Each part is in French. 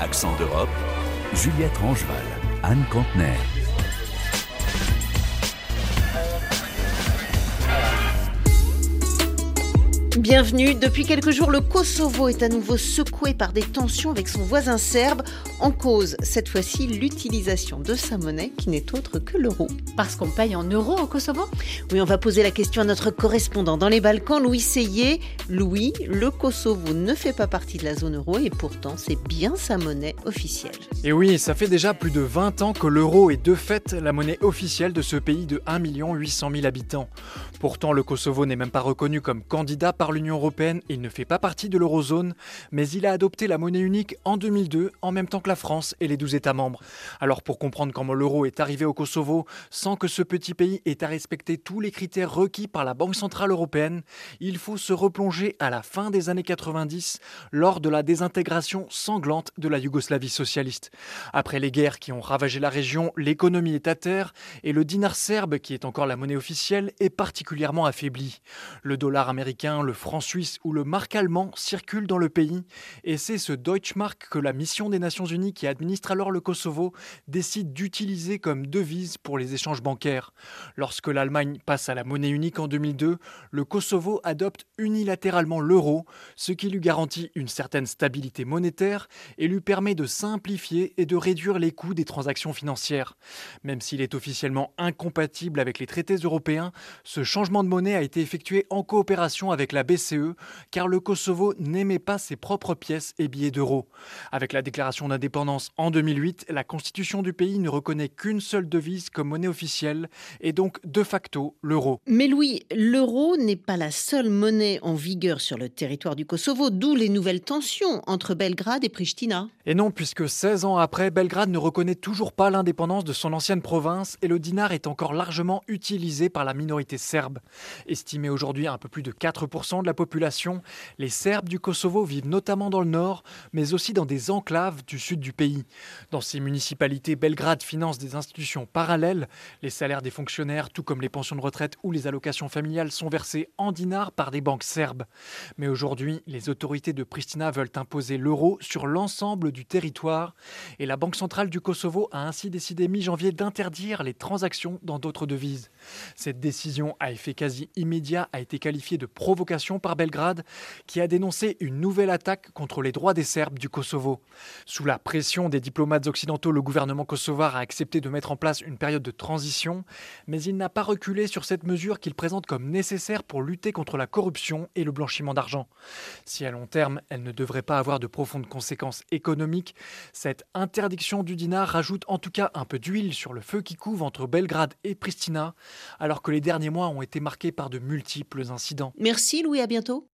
Accent d'Europe, Juliette Rangeval, Anne Contener. Bienvenue. Depuis quelques jours, le Kosovo est à nouveau secoué par des tensions avec son voisin serbe. En cause, cette fois-ci, l'utilisation de sa monnaie qui n'est autre que l'euro. Parce qu'on paye en euros au Kosovo? Oui, on va poser la question à notre correspondant dans les Balkans, Louis Seyé. Louis, le Kosovo ne fait pas partie de la zone euro et pourtant c'est bien sa monnaie officielle. Et oui, ça fait déjà plus de 20 ans que l'euro est de fait la monnaie officielle de ce pays de 1 800 000 habitants. Pourtant, le Kosovo n'est même pas reconnu comme candidat par l'Union européenne, il ne fait pas partie de l'eurozone, mais il a adopté la monnaie unique en 2002, en même temps que la France et les 12 États membres. Alors pour comprendre comment l'euro est arrivé au Kosovo, sans que ce petit pays ait à respecter tous les critères requis par la Banque Centrale Européenne, il faut se replonger à la fin des années 90, lors de la désintégration sanglante de la Yougoslavie socialiste. Après les guerres qui ont ravagé la région, l'économie est à terre et le dinar serbe, qui est encore la monnaie officielle, est particulièrement affaibli. Le dollar américain, le franc suisse ou le marque allemand circulent dans le pays et c'est ce Deutschmark que la mission des Nations Unies qui administre alors le Kosovo décide d'utiliser comme devise pour les échanges bancaires. Lorsque l'Allemagne passe à la monnaie unique en 2002, le Kosovo adopte unilatéralement l'euro, ce qui lui garantit une certaine stabilité monétaire et lui permet de simplifier et de réduire les coûts des transactions financières. Même s'il est officiellement incompatible avec les traités européens, ce changement de monnaie a été effectué en coopération avec la BCE, car le Kosovo n'aimait pas ses propres pièces et billets d'euros. Avec la déclaration d'indépendance en 2008, la constitution du pays ne reconnaît qu'une seule devise comme monnaie officielle, et donc de facto l'euro. Mais Louis, l'euro n'est pas la seule monnaie en vigueur sur le territoire du Kosovo, d'où les nouvelles tensions entre Belgrade et Pristina. Et non, puisque 16 ans après, Belgrade ne reconnaît toujours pas l'indépendance de son ancienne province, et le dinar est encore largement utilisé par la minorité serbe. Estimé aujourd'hui à un peu plus de 4% de la population, les Serbes du Kosovo vivent notamment dans le nord, mais aussi dans des enclaves du sud du pays. Dans ces municipalités, Belgrade finance des institutions parallèles. Les salaires des fonctionnaires, tout comme les pensions de retraite ou les allocations familiales, sont versés en dinars par des banques serbes. Mais aujourd'hui, les autorités de Pristina veulent imposer l'euro sur l'ensemble du territoire et la Banque centrale du Kosovo a ainsi décidé mi-janvier d'interdire les transactions dans d'autres devises. Cette décision à effet quasi immédiat a été qualifiée de provocation par Belgrade, qui a dénoncé une nouvelle attaque contre les droits des Serbes du Kosovo. Sous la pression des diplomates occidentaux, le gouvernement kosovar a accepté de mettre en place une période de transition, mais il n'a pas reculé sur cette mesure qu'il présente comme nécessaire pour lutter contre la corruption et le blanchiment d'argent. Si à long terme, elle ne devrait pas avoir de profondes conséquences économiques, cette interdiction du dinar rajoute en tout cas un peu d'huile sur le feu qui couve entre Belgrade et Pristina, alors que les derniers mois ont été marqués par de multiples incidents. Merci Louis, à bientôt.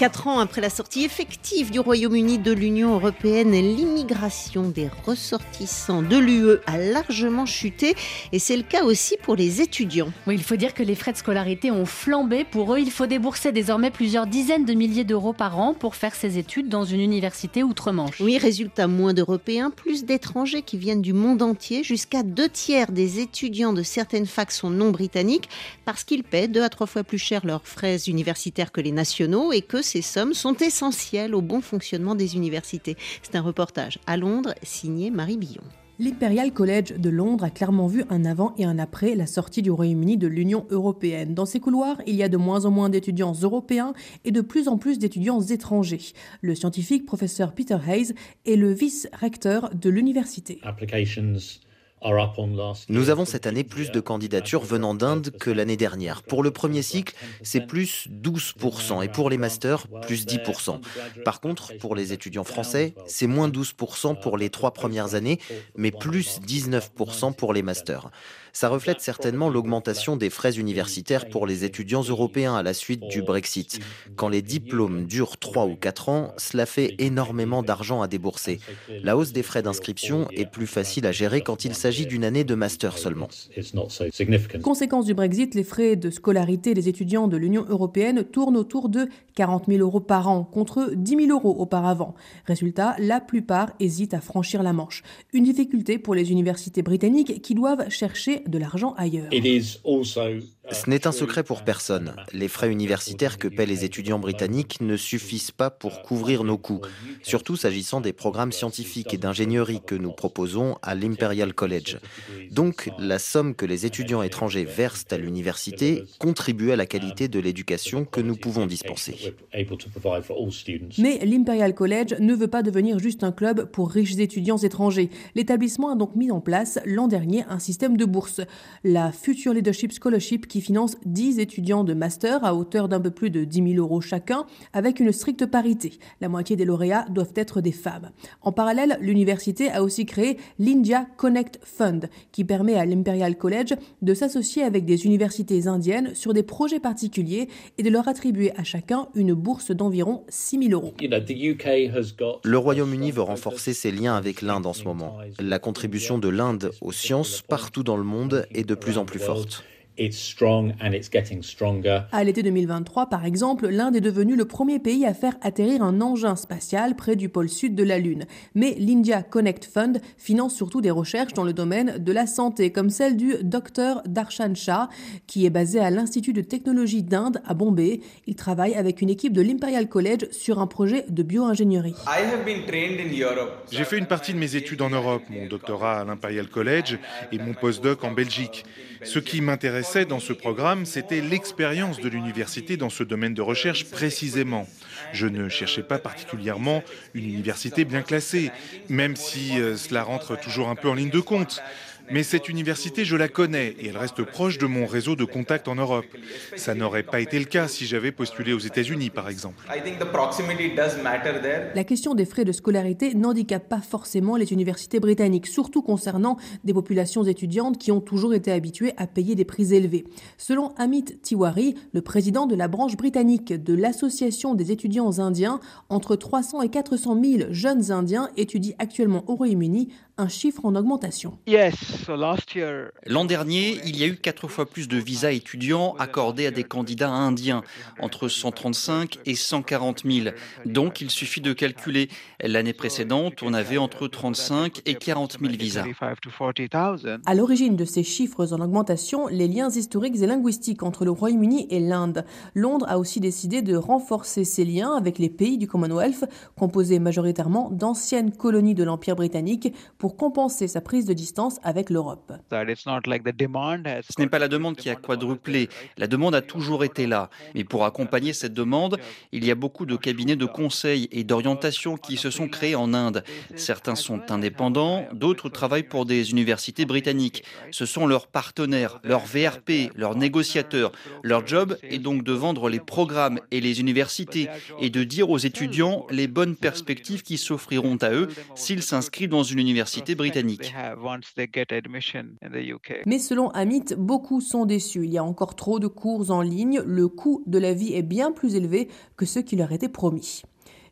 Quatre ans après la sortie effective du Royaume-Uni de l'Union européenne, l'immigration des ressortissants de l'UE a largement chuté et c'est le cas aussi pour les étudiants. Oui, il faut dire que les frais de scolarité ont flambé. Pour eux, il faut débourser désormais plusieurs dizaines de milliers d'euros par an pour faire ses études dans une université outre-Manche. Oui, résultat, moins d'Européens, plus d'étrangers qui viennent du monde entier. Jusqu'à deux tiers des étudiants de certaines facs sont non britanniques parce qu'ils paient deux à trois fois plus cher leurs frais universitaires que les nationaux et que ces sommes sont essentielles au bon fonctionnement des universités. C'est un reportage à Londres signé Marie Billon. L'Imperial College de Londres a clairement vu un avant et un après la sortie du Royaume-Uni de l'Union européenne. Dans ses couloirs, il y a de moins en moins d'étudiants européens et de plus en plus d'étudiants étrangers. Le scientifique professeur Peter Hayes est le vice-recteur de l'université. Nous avons cette année plus de candidatures venant d'Inde que l'année dernière. Pour le premier cycle, c'est plus 12% et pour les masters, plus 10%. Par contre, pour les étudiants français, c'est moins 12% pour les trois premières années, mais plus 19% pour les masters. Ça reflète certainement l'augmentation des frais universitaires pour les étudiants européens à la suite du Brexit. Quand les diplômes durent 3 ou 4 ans, cela fait énormément d'argent à débourser. La hausse des frais d'inscription est plus facile à gérer quand il s'agit d'une année de master seulement. Conséquence du Brexit, les frais de scolarité des étudiants de l'Union européenne tournent autour de 40 000 euros par an, contre 10 000 euros auparavant. Résultat, la plupart hésitent à franchir la Manche. Une difficulté pour les universités britanniques qui doivent chercher de l'argent ailleurs. Ce n'est un secret pour personne. Les frais universitaires que paient les étudiants britanniques ne suffisent pas pour couvrir nos coûts, surtout s'agissant des programmes scientifiques et d'ingénierie que nous proposons à l'Imperial College. Donc, la somme que les étudiants étrangers versent à l'université contribue à la qualité de l'éducation que nous pouvons dispenser. Mais l'Imperial College ne veut pas devenir juste un club pour riches étudiants étrangers. L'établissement a donc mis en place l'an dernier un système de bourse, la Future Leadership Scholarship qui finance 10 étudiants de master à hauteur d'un peu plus de 10 000 euros chacun, avec une stricte parité. La moitié des lauréats doivent être des femmes. En parallèle, l'université a aussi créé l'India Connect Fund, qui permet à l'Imperial College de s'associer avec des universités indiennes sur des projets particuliers et de leur attribuer à chacun une bourse d'environ 6 000 euros. Le Royaume-Uni veut renforcer ses liens avec l'Inde en ce moment. La contribution de l'Inde aux sciences partout dans le monde est de plus en plus forte. À l'été 2023, par exemple, l'Inde est devenue le premier pays à faire atterrir un engin spatial près du pôle sud de la Lune. Mais l'India Connect Fund finance surtout des recherches dans le domaine de la santé, comme celle du Dr Darshan Shah, qui est basé à l'Institut de technologie d'Inde à Bombay. Il travaille avec une équipe de l'Imperial College sur un projet de bioingénierie. J'ai fait une partie de mes études en Europe, mon doctorat à l'Imperial College et mon postdoc en Belgique. Ce qui dans ce programme, c'était l'expérience de l'université dans ce domaine de recherche précisément. Je ne cherchais pas particulièrement une université bien classée, même si euh, cela rentre toujours un peu en ligne de compte. Mais cette université, je la connais et elle reste proche de mon réseau de contacts en Europe. Ça n'aurait pas été le cas si j'avais postulé aux États-Unis, par exemple. La question des frais de scolarité n'handicape pas forcément les universités britanniques, surtout concernant des populations étudiantes qui ont toujours été habituées à payer des prix élevés. Selon Amit Tiwari, le président de la branche britannique de l'Association des étudiants indiens, entre 300 et 400 000 jeunes indiens étudient actuellement au Royaume-Uni, un chiffre en augmentation. L'an dernier, il y a eu quatre fois plus de visas étudiants accordés à des candidats indiens, entre 135 et 140 000. Donc, il suffit de calculer. L'année précédente, on avait entre 35 et 40 000 visas. À l'origine de ces chiffres en augmentation, les liens historiques et linguistiques entre le Royaume-Uni et l'Inde. Londres a aussi décidé de renforcer ses liens avec les pays du Commonwealth, composés majoritairement d'anciennes colonies de l'Empire britannique, pour compenser sa prise de distance avec l'Europe. Ce n'est pas la demande qui a quadruplé, la demande a toujours été là. Mais pour accompagner cette demande, il y a beaucoup de cabinets de conseil et d'orientation qui se sont créés en Inde. Certains sont indépendants, d'autres travaillent pour des universités britanniques. Ce sont leurs partenaires, leurs VRP, leurs négociateurs. Leur job est donc de vendre les programmes et les universités et de dire aux étudiants les bonnes perspectives qui s'offriront à eux s'ils s'inscrivent dans une université britannique. Mais selon Amit, beaucoup sont déçus. Il y a encore trop de cours en ligne. Le coût de la vie est bien plus élevé que ce qui leur était promis.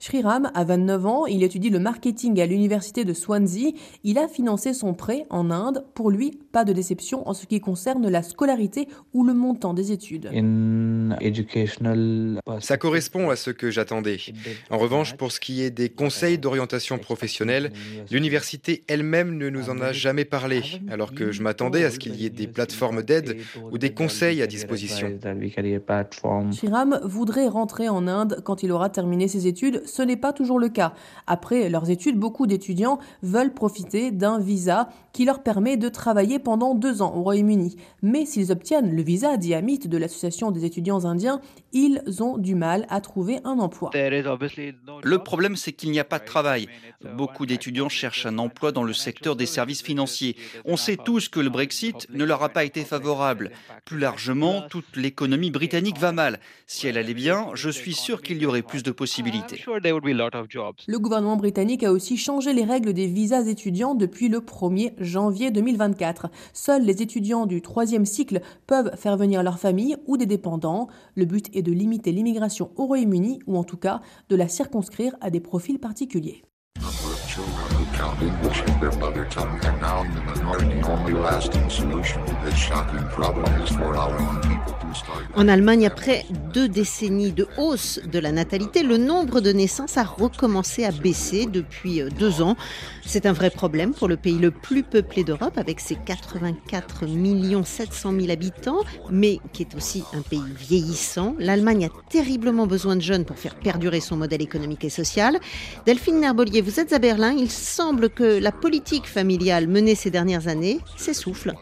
Shriram a 29 ans, il étudie le marketing à l'université de Swansea. Il a financé son prêt en Inde. Pour lui, pas de déception en ce qui concerne la scolarité ou le montant des études. Ça correspond à ce que j'attendais. En revanche, pour ce qui est des conseils d'orientation professionnelle, l'université elle-même ne nous en a jamais parlé, alors que je m'attendais à ce qu'il y ait des plateformes d'aide ou des conseils à disposition. Shriram voudrait rentrer en Inde quand il aura terminé ses études ce n'est pas toujours le cas. Après leurs études, beaucoup d'étudiants veulent profiter d'un visa qui leur permet de travailler pendant deux ans au Royaume-Uni. Mais s'ils obtiennent le visa diamite de l'Association des étudiants indiens, ils ont du mal à trouver un emploi. Le problème, c'est qu'il n'y a pas de travail. Beaucoup d'étudiants cherchent un emploi dans le secteur des services financiers. On sait tous que le Brexit ne leur a pas été favorable. Plus largement, toute l'économie britannique va mal. Si elle allait bien, je suis sûr qu'il y aurait plus de possibilités. Le gouvernement britannique a aussi changé les règles des visas étudiants depuis le 1er janvier 2024. Seuls les étudiants du troisième cycle peuvent faire venir leur famille ou des dépendants. Le but est de limiter l'immigration au Royaume-Uni ou en tout cas de la circonscrire à des profils particuliers. En Allemagne, après deux décennies de hausse de la natalité, le nombre de naissances a recommencé à baisser depuis euh, deux ans. C'est un vrai problème pour le pays le plus peuplé d'Europe, avec ses 84 700 000 habitants, mais qui est aussi un pays vieillissant. L'Allemagne a terriblement besoin de jeunes pour faire perdurer son modèle économique et social. Delphine Nerbolier, vous êtes à Berlin. Il semble que la politique familiale menée ces dernières années s'essouffle.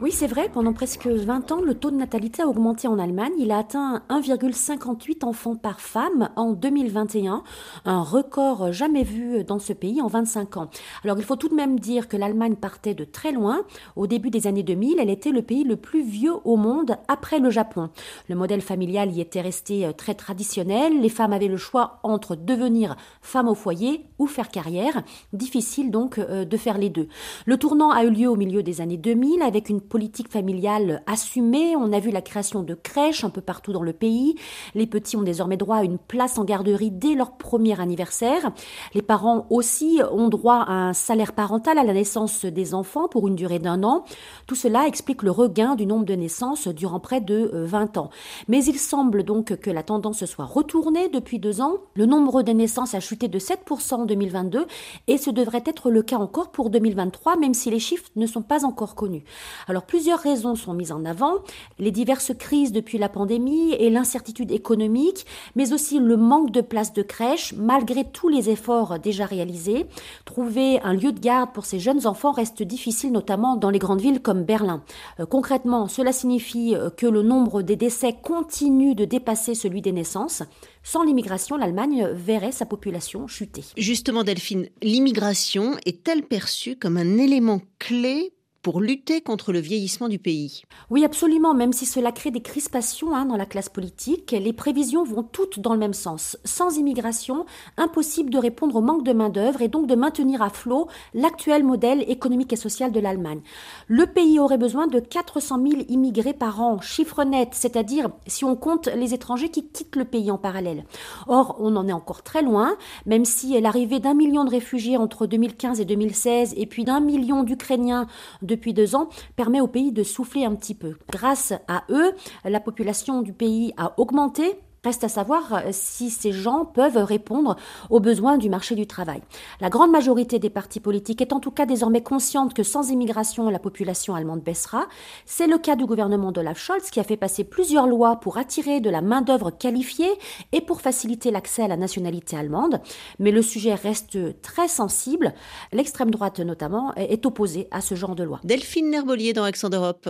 Oui, c'est vrai, pendant presque 20 ans, le taux de natalité a augmenté en Allemagne. Il a atteint 1,58 enfants par femme en 2021, un record jamais vu dans ce pays en 25 ans. Alors il faut tout de même dire que l'Allemagne partait de très loin. Au début des années 2000, elle était le pays le plus vieux au monde après le Japon. Le modèle familial y était resté très traditionnel. Les femmes avaient le choix entre devenir femme au foyer ou faire carrière. Difficile donc euh, de faire les deux. Le tournant a eu lieu au milieu des années 2000 avec une politique familiale assumée. On a vu la création de crèches un peu partout dans le pays. Les petits ont désormais droit à une place en garderie dès leur premier anniversaire. Les parents aussi ont droit à un salaire parental à la naissance des enfants pour une durée d'un an. Tout cela explique le regain du nombre de naissances durant près de 20 euh, ans. Mais il semble donc que la tendance soit retournée depuis deux ans. Le nombre de naissances a chuté de 7% en 2022 et ce devrait être le cas encore pour 2023, même si les chiffres ne sont pas encore connus. Alors plusieurs raisons sont mises en avant, les diverses crises depuis la pandémie et l'incertitude économique, mais aussi le manque de places de crèche malgré tous les efforts déjà réalisés. Trouver un lieu de garde pour ces jeunes enfants reste difficile notamment dans les grandes villes comme Berlin. Euh, concrètement, cela signifie euh, que le nombre des décès continue de dépasser celui des naissances. Sans l'immigration, l'Allemagne verrait sa population chuter. Justement, Delphine, l'immigration est-elle perçue comme un élément clé pour lutter contre le vieillissement du pays. Oui, absolument, même si cela crée des crispations hein, dans la classe politique, les prévisions vont toutes dans le même sens. Sans immigration, impossible de répondre au manque de main-d'œuvre et donc de maintenir à flot l'actuel modèle économique et social de l'Allemagne. Le pays aurait besoin de 400 000 immigrés par an, chiffre net, c'est-à-dire si on compte les étrangers qui quittent le pays en parallèle. Or, on en est encore très loin, même si l'arrivée d'un million de réfugiés entre 2015 et 2016 et puis d'un million d'Ukrainiens depuis deux ans permet au pays de souffler un petit peu. Grâce à eux, la population du pays a augmenté Reste à savoir euh, si ces gens peuvent répondre aux besoins du marché du travail. La grande majorité des partis politiques est en tout cas désormais consciente que sans immigration, la population allemande baissera. C'est le cas du gouvernement d'Olaf Scholz qui a fait passer plusieurs lois pour attirer de la main-d'œuvre qualifiée et pour faciliter l'accès à la nationalité allemande. Mais le sujet reste très sensible. L'extrême droite, notamment, est opposée à ce genre de loi. Delphine Nerbolier dans Accent d'Europe.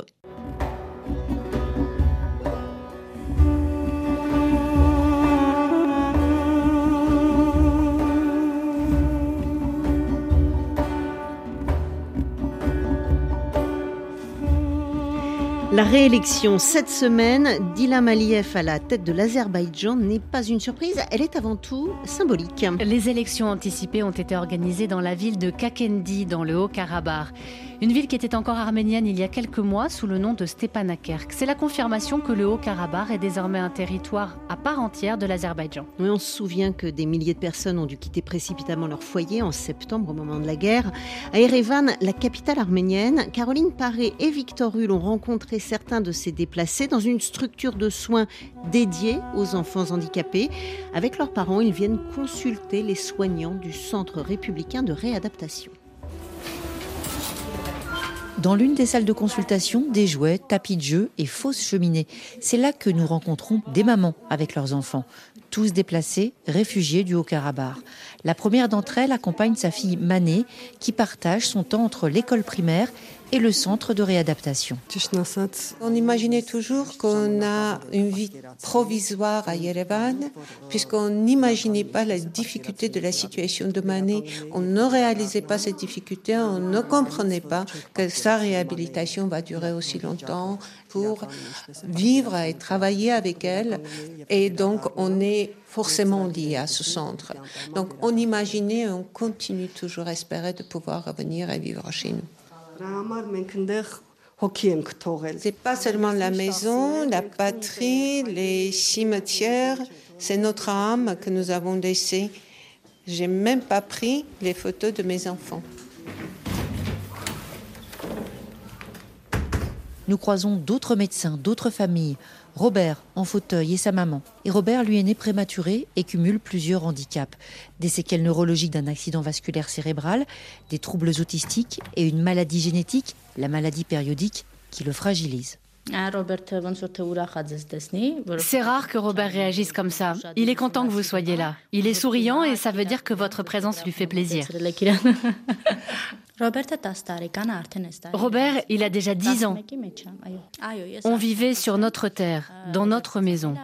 La réélection cette semaine d'Ilham Aliyev à la tête de l'Azerbaïdjan n'est pas une surprise, elle est avant tout symbolique. Les élections anticipées ont été organisées dans la ville de Kakendi, dans le Haut-Karabakh. Une ville qui était encore arménienne il y a quelques mois sous le nom de Stepanakerk. C'est la confirmation que le Haut-Karabakh est désormais un territoire à part entière de l'Azerbaïdjan. on se souvient que des milliers de personnes ont dû quitter précipitamment leur foyer en septembre au moment de la guerre. À Erevan, la capitale arménienne, Caroline Paré et Victor Hull ont rencontré certains de ces déplacés dans une structure de soins dédiée aux enfants handicapés. Avec leurs parents, ils viennent consulter les soignants du Centre républicain de réadaptation. Dans l'une des salles de consultation, des jouets, tapis de jeu et fausses cheminées. C'est là que nous rencontrons des mamans avec leurs enfants, tous déplacés, réfugiés du Haut-Karabakh. La première d'entre elles accompagne sa fille Mané, qui partage son temps entre l'école primaire et le centre de réadaptation. On imaginait toujours qu'on a une vie provisoire à Yerevan, puisqu'on n'imaginait pas la difficulté de la situation de Mané. On ne réalisait pas cette difficulté, on ne comprenait pas que sa réhabilitation va durer aussi longtemps pour vivre et travailler avec elle. Et donc, on est forcément lié à ce centre. Donc, on imaginait, on continue toujours à espérer de pouvoir revenir et vivre chez nous. C'est pas seulement la maison, la patrie, les cimetières, c'est notre âme que nous avons laissée. J'ai même pas pris les photos de mes enfants. Nous croisons d'autres médecins, d'autres familles. Robert en fauteuil et sa maman. Et Robert, lui, est né prématuré et cumule plusieurs handicaps. Des séquelles neurologiques d'un accident vasculaire cérébral, des troubles autistiques et une maladie génétique, la maladie périodique, qui le fragilise. C'est rare que Robert réagisse comme ça. Il est content que vous soyez là. Il est souriant et ça veut dire que votre présence lui fait plaisir. Robert, il a déjà 10 ans. On vivait sur notre terre, dans notre maison.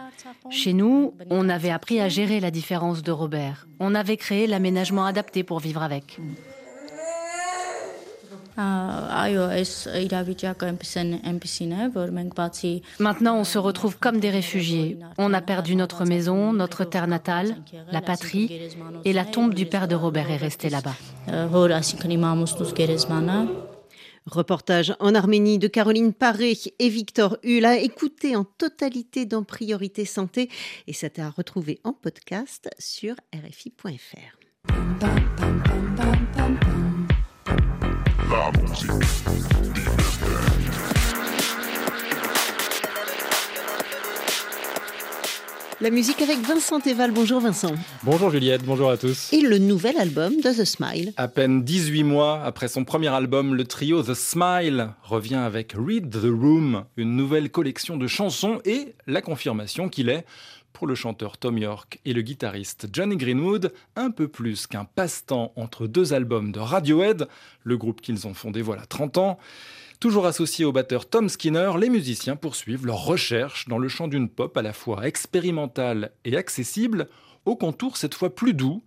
Chez nous, on avait appris à gérer la différence de Robert. On avait créé l'aménagement adapté pour vivre avec. Maintenant, on se retrouve comme des réfugiés. On a perdu notre maison, notre terre natale, la patrie, et la tombe du père de Robert est restée là-bas. Reportage en Arménie de Caroline Paré et Victor Hull à écouter en totalité dans Priorité Santé et c'est à retrouver en podcast sur rfi.fr. La musique avec Vincent Eval. Bonjour Vincent. Bonjour Juliette, bonjour à tous. Et le nouvel album de The Smile. À peine 18 mois après son premier album, le trio The Smile revient avec Read the Room, une nouvelle collection de chansons et la confirmation qu'il est pour le chanteur Tom York et le guitariste Johnny Greenwood, un peu plus qu'un passe-temps entre deux albums de Radiohead, le groupe qu'ils ont fondé voilà 30 ans. Toujours associés au batteur Tom Skinner, les musiciens poursuivent leur recherche dans le chant d'une pop à la fois expérimentale et accessible, au contour cette fois plus doux.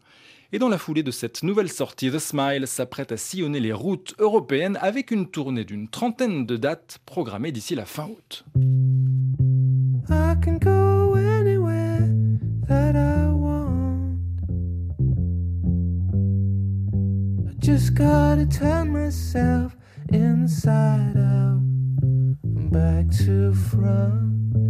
Et dans la foulée de cette nouvelle sortie, The Smile s'apprête à sillonner les routes européennes avec une tournée d'une trentaine de dates programmées d'ici la fin août. Just gotta turn myself inside out and back to front.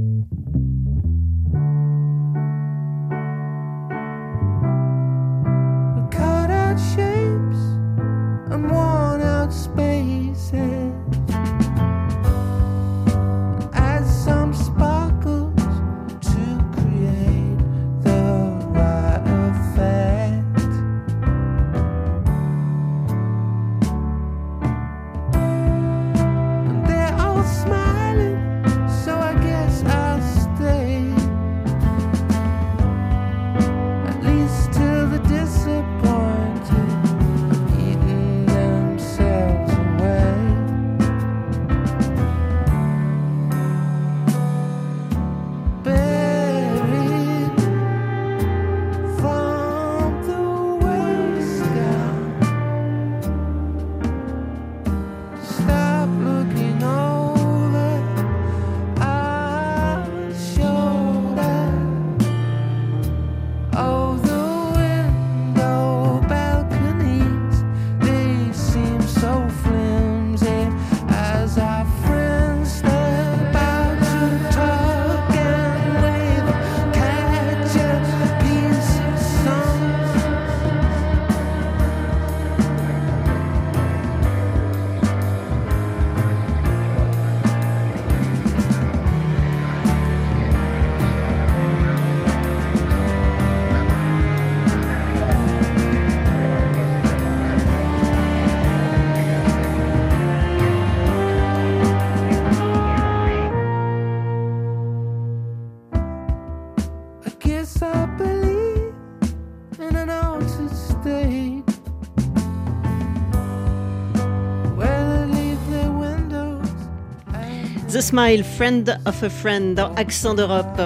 The Smile, Friend of a Friend dans Accent d'Europe.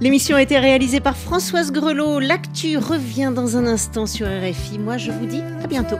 L'émission a été réalisée par Françoise Grelot. L'actu revient dans un instant sur RFI. Moi, je vous dis à bientôt.